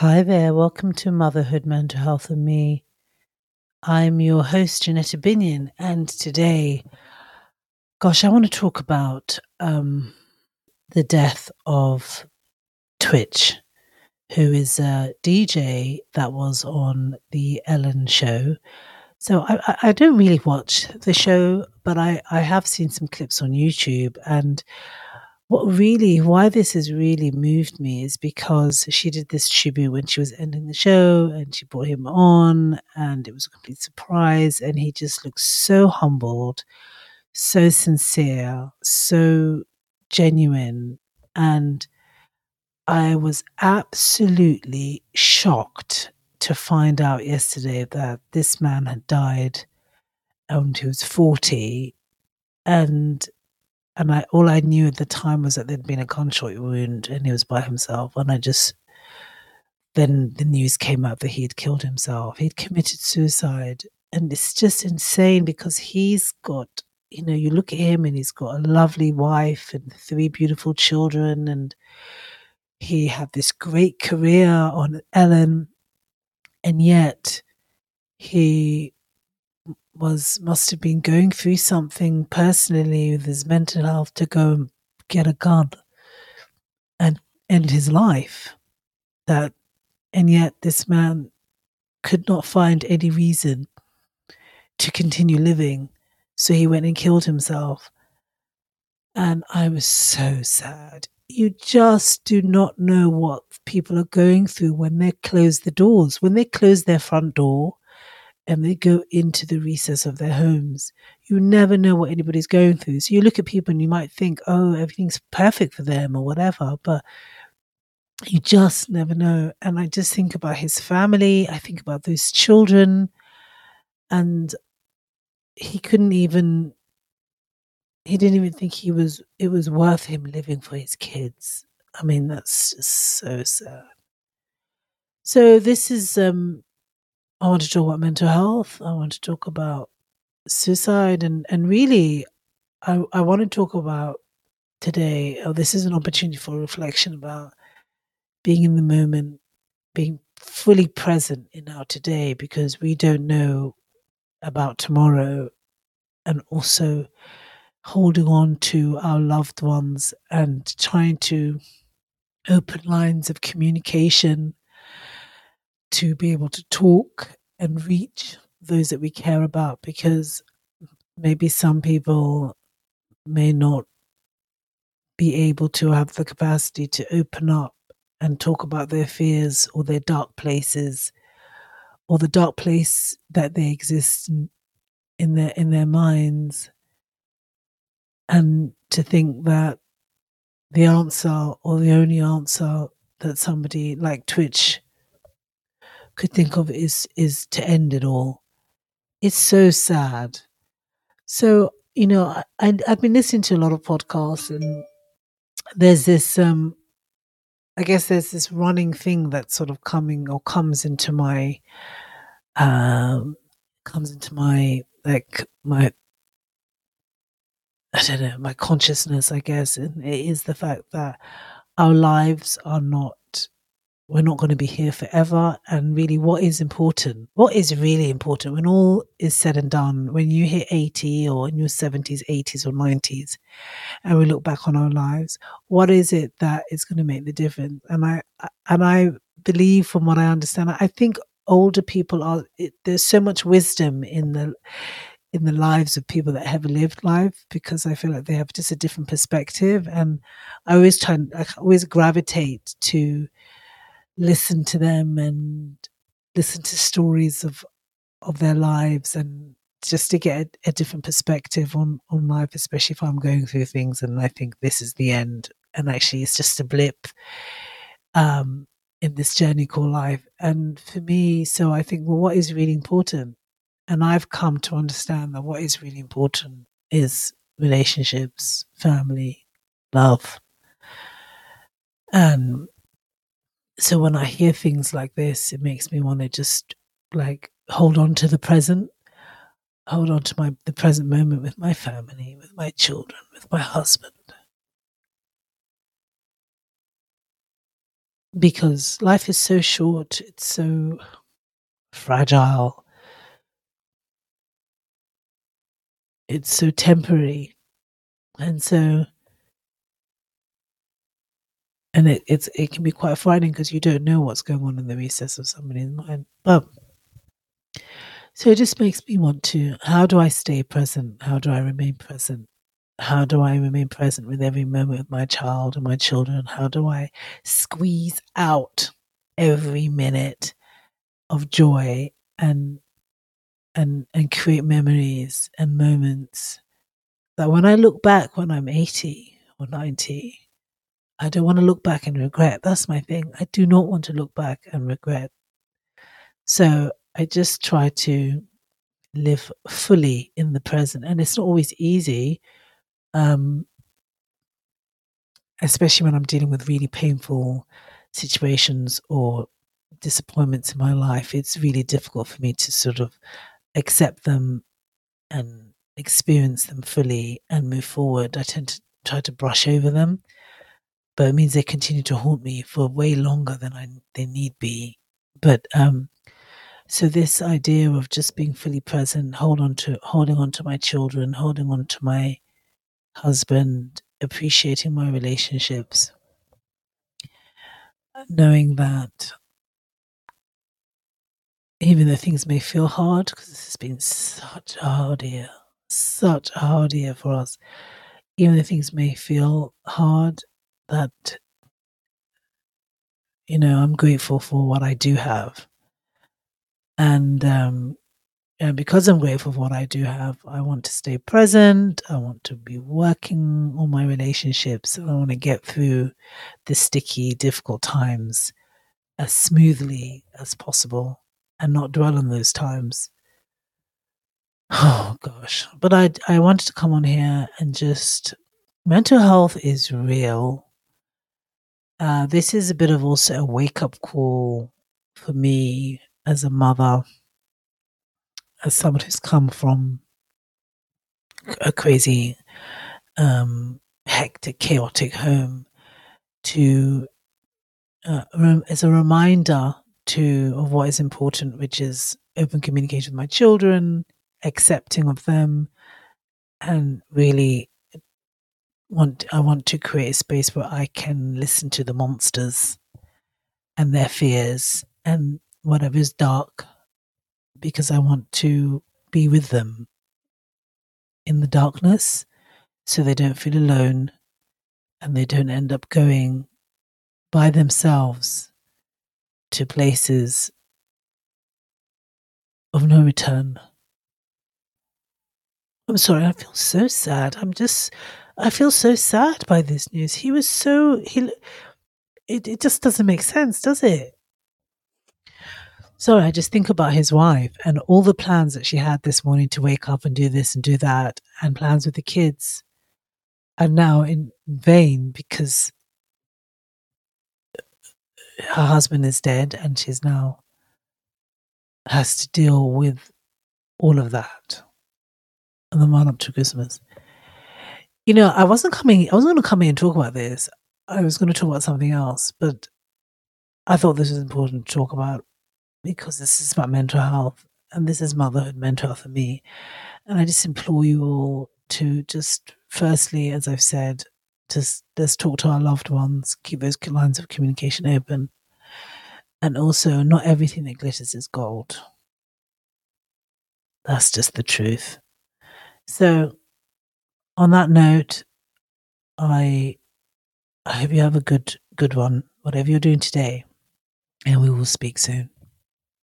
Hi there, welcome to Motherhood, Mental Health, and Me. I'm your host, Janetta Binion, and today, gosh, I want to talk about um, the death of Twitch, who is a DJ that was on the Ellen show. So I, I don't really watch the show, but I, I have seen some clips on YouTube and what really why this has really moved me is because she did this tribute when she was ending the show and she brought him on and it was a complete surprise and he just looked so humbled so sincere so genuine. And i was absolutely shocked to find out yesterday that this man had died and he was 40 and and I all I knew at the time was that there'd been a gunshot wound and he was by himself. And I just then the news came out that he had killed himself. He'd committed suicide, and it's just insane because he's got you know you look at him and he's got a lovely wife and three beautiful children and he had this great career on Ellen and yet he was must have been going through something personally with his mental health to go and get a gun and end his life. That and yet this man could not find any reason to continue living, so he went and killed himself. And I was so sad. You just do not know what people are going through when they close the doors. When they close their front door, and they go into the recess of their homes. You never know what anybody's going through. So you look at people and you might think, oh, everything's perfect for them or whatever, but you just never know. And I just think about his family, I think about those children, and he couldn't even he didn't even think he was it was worth him living for his kids. I mean, that's just so sad. So this is um I want to talk about mental health. I want to talk about suicide, and and really, I I want to talk about today. Oh, this is an opportunity for reflection about being in the moment, being fully present in our today, because we don't know about tomorrow, and also holding on to our loved ones and trying to open lines of communication to be able to talk and reach those that we care about because maybe some people may not be able to have the capacity to open up and talk about their fears or their dark places or the dark place that they exist in, their in their minds. And to think that the answer or the only answer that somebody like Twitch could think of is is to end it all. It's so sad. So you know, I, I've been listening to a lot of podcasts, and there's this. um I guess there's this running thing that's sort of coming or comes into my, um, comes into my like my I don't know, my consciousness, I guess, and it is the fact that our lives are not we're not going to be here forever. And really, what is important? What is really important when all is said and done, when you hit 80 or in your 70s, 80s, or 90s, and we look back on our lives, what is it that is going to make the difference? And I, and I believe, from what I understand, I think older people are, it, there's so much wisdom in the, in the lives of people that have lived life because I feel like they have just a different perspective. And I always try, I always gravitate to listen to them and listen to stories of of their lives and just to get a, a, different perspective on on life especially if i'm going through things and i think this is the end and actually it's just a blip um in this journey called life. And for me so i think well what is really important? And i've come to understand that what is really important is relationships family love. And so when I hear things like this, it makes me want to just like hold on to the present, hold on to my the present moment with my family, with my children, with my husband. because life is so short, it's so fragile, it's so temporary. And so, and it, it's it can be quite frightening because you don't know what's going on in the recess of somebody's mind. But so it just makes me want to how do I stay present? How do I remain present? How do I remain present with every moment with my child and my children? How do I squeeze out every minute of joy and and and create memories and moments that when I look back when I'm 80 or 90, I don't want to look back and regret. That's my thing. I do not want to look back and regret. So I just try to live fully in the present. And it's not always easy, um, especially when I'm dealing with really painful situations or disappointments in my life. It's really difficult for me to sort of accept them and experience them fully and move forward. I tend to try to brush over them, but it means they continue to haunt me for way longer than I they need be. But um, so this idea of just being fully present, hold on to holding on to my children, holding on to my husband, appreciating my relationships, knowing that even though things may feel hard, because this has been such a hard year, such a hard year for us, even though things may feel hard, that, you know, I'm grateful for what I do have and um, and because I'm grateful for what I do have, I want to stay present. I want to be working on my relationships. I want to get through the sticky, difficult times as smoothly as possible and not dwell on those times. Oh gosh. But I I wanted to come on here and just mental health is real. Uh, this is a bit of also a wake up call for me as a mother, as someone who's come from a crazy, um, hectic, chaotic home, to uh, as a reminder to of what is important, which is open communication with my children, accepting of them, and really want I want to create a space where I can listen to the monsters and their fears and whatever is dark because I want to be with them in the darkness so they don't feel alone and they don't end up going by themselves to places of no return. I'm sorry, I feel so sad. I'm just, I feel so sad by this news. He was so, he, it, it just doesn't make sense, does it? Sorry, I just think about his wife and all the plans that she had this morning to wake up and do this and do that, and plans with the kids are now in vain because her husband is dead and she's now has to deal with all of that and the run up to Christmas. You know, I wasn't coming, I wasn't going to come in and talk about this. I was going to talk about something else, but I thought this was important to talk about because this is about mental health and this is motherhood mental health for me. And I just implore you all to just, firstly, as I've said, just let's talk to our loved ones, keep those lines of communication open. And also, not everything that glitters is gold. That's just the truth. So, on that note, I I hope you have a good good one, whatever you're doing today, and we will speak soon.